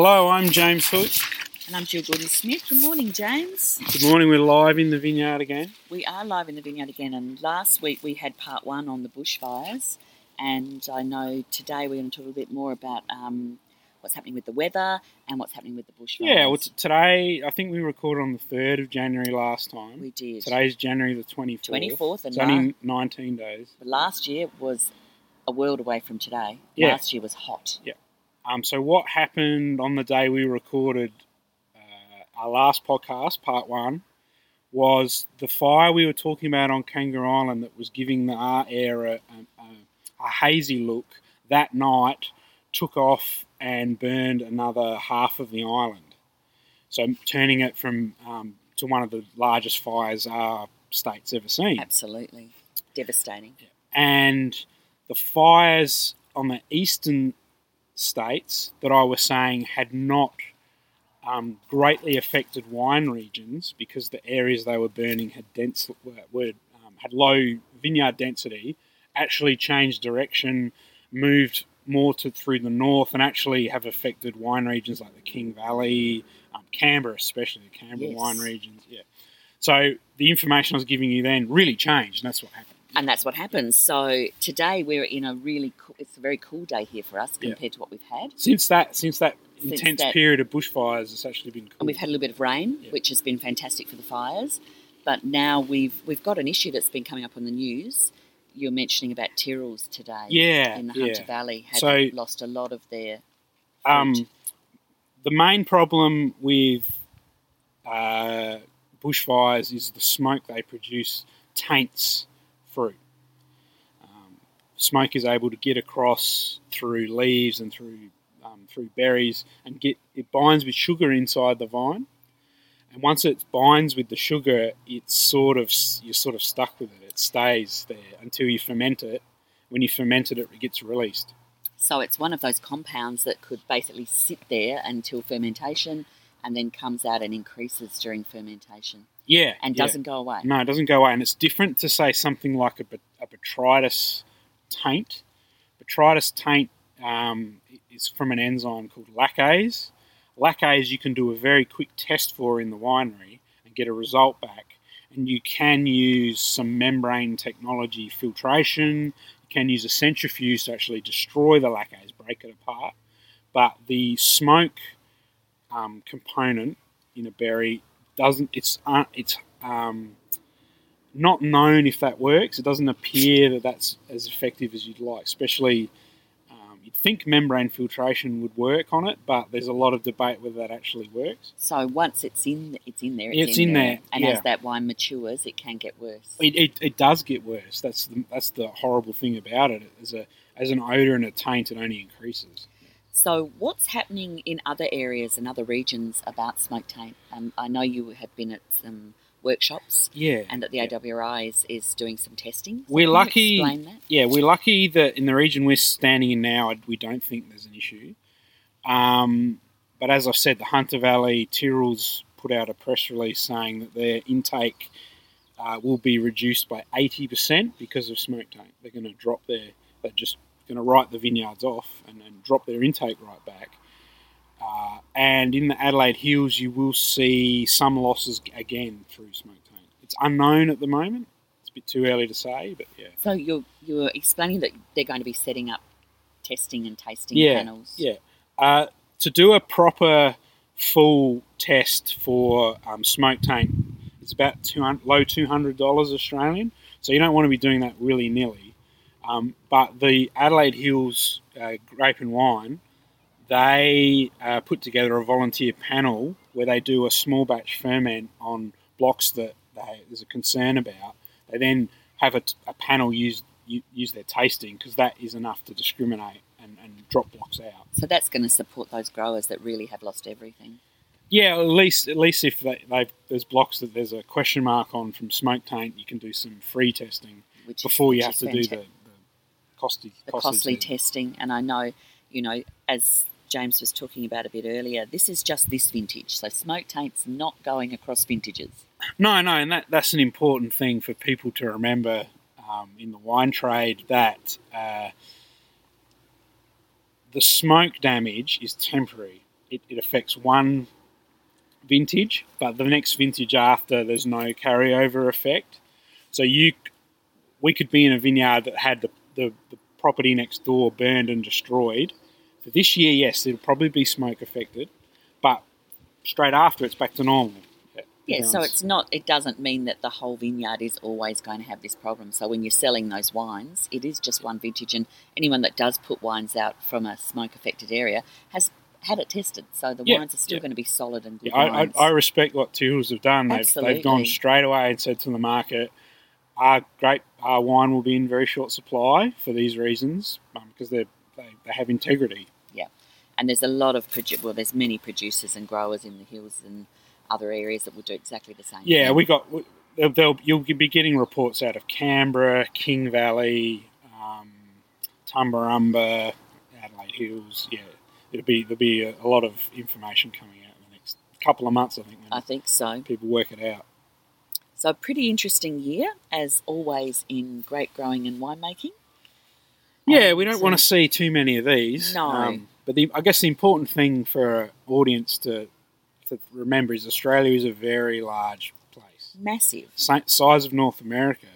Hello, I'm James Hook. And I'm Gill Gordon Smith. Good morning, James. Good morning. We're live in the vineyard again. We are live in the vineyard again, and last week we had part one on the bushfires, and I know today we're going to talk a little bit more about um, what's happening with the weather and what's happening with the bushfires. Yeah, well, t- today I think we recorded on the 3rd of January last time. we did. Today's January the 24th. 24th, and It's only 19 days. But last year was a world away from today. Yeah. Last year was hot. Um, so, what happened on the day we recorded uh, our last podcast, part one, was the fire we were talking about on Kangaroo Island that was giving the our air a, a, a hazy look that night took off and burned another half of the island. So, turning it from um, to one of the largest fires our state's ever seen. Absolutely. Devastating. and the fires on the eastern states that I was saying had not um, greatly affected wine regions because the areas they were burning had dense were, were um, had low vineyard density. Actually, changed direction, moved more to through the north, and actually have affected wine regions like the King Valley, um, Canberra, especially the Canberra Yes. wine regions. Yeah. So the information I was giving you then really changed, and that's what happened. And that's what happens. So today we're in a really cool, it's a very cool day here for us Yeah. compared to what we've had. Since that, since that Since intense that- period of bushfires, it's actually been cool. and we've had a little bit of rain, Yeah. which has been fantastic for the fires. But now we've we've got an issue that's been coming up on the news. You're mentioning about Tyrrells today. Yeah, in the yeah. Hunter Valley had So- lost a lot of their. um, the main problem with uh, bushfires is the smoke they produce taints fruit. Um, smoke is able to get across through leaves and through um, through berries and get it binds with sugar inside the vine. And once it binds with the sugar, it's sort of you're sort of stuck with it. It stays there until you ferment it. When you ferment it, it gets released. so it's one of those compounds that could basically sit there until fermentation, and then comes out and increases during fermentation Yeah, and yeah. doesn't go away. No, it doesn't go away, and it's different to say something like a, a botrytis taint. Botrytis taint um, is from an enzyme called laccase. Laccase you can do a very quick test for in the winery and get a result back. And you can use some membrane technology filtration. You can use a centrifuge to actually destroy the laccase, break it apart. But the smoke um, component in a berry doesn't. It's uh, it's um, not known if that works. It doesn't appear that that's as effective as you'd like. Especially, um, you'd think membrane filtration would work on it, but there's a lot of debate whether that actually works. So once it's in, it's in there. It's, It's in there, and yeah. as that wine matures, it can get worse. It, it, it does get worse. That's the, that's the horrible thing about it. As a as an odor and a taint, it only increases. So, what's happening in other areas and other regions about smoke taint? Um, I know you have been at some workshops Yeah, and that the yeah. AWRI is, is doing some testing. So We're can you lucky- Explain that. Yeah, we're lucky that in the region we're standing in now, we don't think there's an issue. Um, but as I've said, the Hunter Valley Tyrrells put out a press release saying that their intake uh, will be reduced by 80% because of smoke taint. They're going to drop their, they're just going to write the vineyards off and then drop their intake right back. Uh, and in the Adelaide Hills, you will see some losses again through smoke taint. It's unknown at the moment. It's a bit too early to say, but yeah. So, you're, you're explaining that they're going to be setting up testing and tasting Yeah, panels. Yeah. Uh, to do a proper full test for um, smoke taint, it's about 200, low $200 Australian. So you don't want to be doing that willy nilly. Um, but the Adelaide Hills uh, Grape and Wine, they uh, put together a volunteer panel where they do a small batch ferment on blocks that they, there's a concern about. They then have a, a panel use use their tasting because that is enough to discriminate and, and drop blocks out. So, that's going to support those growers that really have lost everything. Yeah, at least at least if they, they've, there's blocks that there's a question mark on from smoke taint, you can do some free testing Which before you have to do the, the costly, the costly, costly testing. testing. And I know, you know, as James was talking about a bit earlier, this is just this vintage. So smoke taint's not going across vintages. No, no, and that, that's an important thing for people to remember um, in the wine trade that uh, the smoke damage is temporary. it, it affects one vintage, but the next vintage after there's no carryover effect. So you, we could be in a vineyard that had the, the, the property next door burned and destroyed. For this year, yes, it'll probably be smoke affected, but straight after it's back to normal. Yeah, so it's not. It doesn't mean that the whole vineyard is always going to have this problem. So when you're selling those wines, it is just one vintage, and anyone that does put wines out from a smoke-affected area has had it tested. So the Yeah, wines are still yeah. going to be solid and good Yeah, I, I. I respect what Tyrrells have done. They've, they've gone straight away and said to the market, our great our wine will be in very short supply for these reasons um, because they're, they they have integrity. Yeah, and there's a lot of produ- well, there's many producers and growers in the hills and other areas that will do exactly the same. Yeah, thing. we got. we- They'll, they'll, you'll be getting reports out of Canberra, King Valley, um, Tumbarumba, Adelaide Hills. Yeah, it'll be there'll be a, a lot of information coming out in the next couple of months. I think I think so. people work it out. So a pretty interesting year, as always in grape growing and winemaking. Yeah, And, we don't um, want to see too many of these. Um, No. but the, I guess the important thing for audience to, to remember is Australia is a very large place, massive. Sa- size of North America.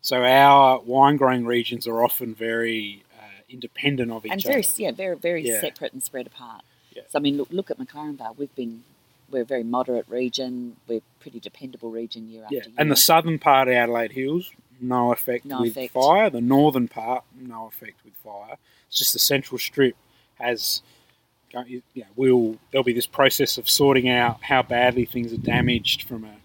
So our wine growing regions are often very uh, independent of each other. and very other. yeah very very Yeah. separate and spread apart. Yeah. So I mean, look look at McLaren Vale. We've been we're a very moderate region. We're a pretty dependable region year Yeah, after year. and the southern part of Adelaide Hills, no effect No with effect. fire. The northern part, no effect with fire. It's just the central strip has. You know, we'll there'll be this process of sorting out how badly things are damaged from a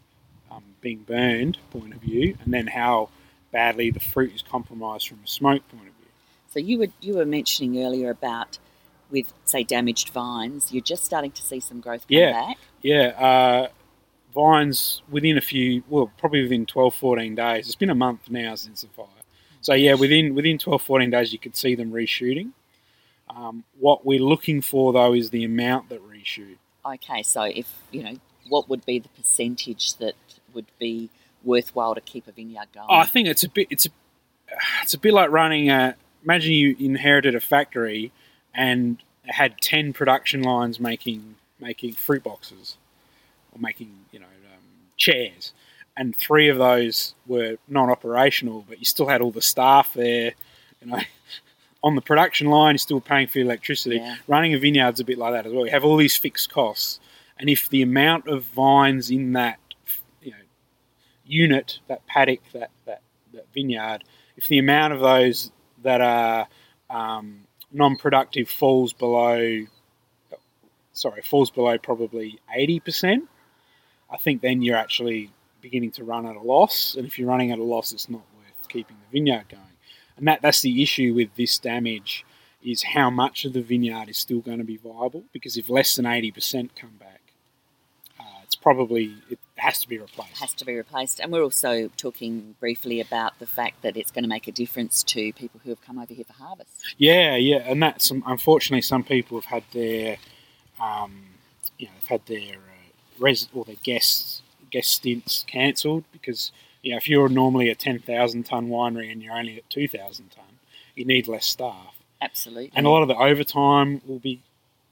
um, being burned point of view, and then how badly the fruit is compromised from a smoke point of view. so you were you were mentioning earlier about with say damaged vines. You're just starting to see some growth come Yeah. back. Yeah, uh, vines within a few, well, probably within 12, 14 days. It's been a month now since the fire. So, yeah, within within 12, 14 days, you could see them reshooting. Um, what we're looking for, though, is the amount that reshoot. Okay, so if you know, what would be the percentage that would be worthwhile to keep a vineyard going? Oh, I think it's a bit, it's a, it's a bit like running a, imagine you inherited a factory and had 10 production lines making, making fruit boxes or making, you know, um, chairs. And three of those were non-operational, but you still had all the staff there, you know, on the production line. You're still paying for electricity. Yeah. Running a vineyard's a bit like that as well. You have all these fixed costs, and if the amount of vines in that, you know, unit, that paddock, that that, that vineyard, if the amount of those that are um, non-productive falls below, sorry, falls below probably eighty percent, I think then you're actually beginning to run at a loss. And if you're running at a loss, it's not worth keeping the vineyard going. And that that's the issue with this damage is how much of the vineyard is still going to be viable. Because if less than eighty percent come back, uh, it's probably it has to be replaced. has to be replaced. And we're also talking briefly about the fact that it's going to make a difference to people who have come over here for harvest. Yeah, yeah, and that's unfortunately some people have had their, um, you know, they've had their uh, res or their guests guest stints cancelled because you know if you're normally a ten thousand ton winery and you're only at two thousand ton, you need less staff, Absolutely. and a lot of the overtime will be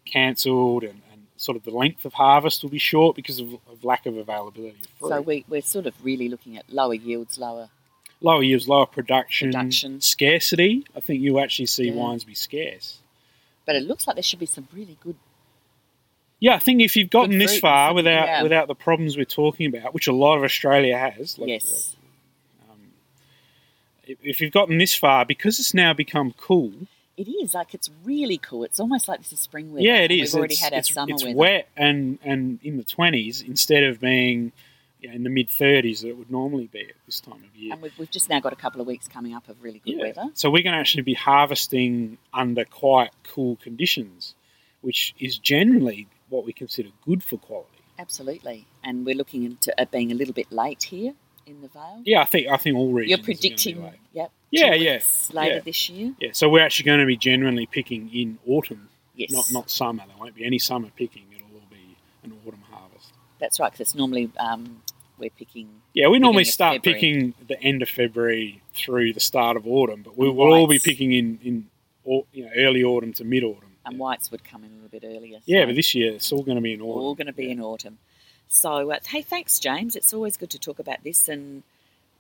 cancelled, and, and sort of the length of harvest will be short because of, of lack of availability of fruit. so we, we're sort of really looking at lower yields, lower. lower yields, lower production, Production. scarcity. I think you'll actually see Yeah. wines be scarce. But it looks like there should be some really good. Yeah, I think if you've gotten this far without yeah. without the problems we're talking about, which a lot of Australia has, like, yes. um, if, you've gotten this far, because it's now become cool. It is like it's really cool. It's almost like this is spring weather. yeah, it is. We've already it's had our it's, summer it's weather. wet and and in the twenties instead of being know, in the mid thirties that it would normally be at this time of year. And we've, we've just now got a couple of weeks coming up of really good Yeah. weather. So we're going to actually be harvesting under quite cool conditions, which is generally what we consider good for quality. Absolutely. And we're looking into it being a little bit late here in the Vale. Yeah, I think I think all regions. You're are gonna be predicting, yep. Yeah, two yeah, later yeah. this year. Yeah, so we're actually going to be genuinely picking in autumn, Yes, not not summer. There won't be any summer picking. It'll all be an autumn harvest. that's right. Because it's normally um, we're picking. Yeah, we normally start February. picking the end of February through the start of autumn, but we will all be picking in in you know, early autumn to mid autumn. And whites would come in a little bit earlier. Yeah, but this year it's all going to be in autumn. all going to be in autumn. So, uh, hey, thanks, James. It's always good to talk about this, and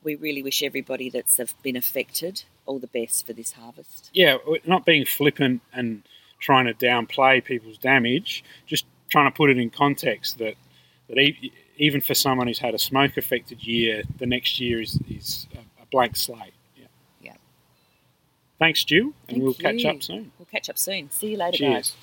we really wish everybody that's have been affected all the best for this harvest. yeah, not being flippant and trying to downplay people's damage, just trying to put it in context that that even for someone who's had a smoke affected year, the next year is, is a blank slate. Thanks, Stu, and Thank we'll catch up soon. We'll catch up soon. See you later, guys. Cheers.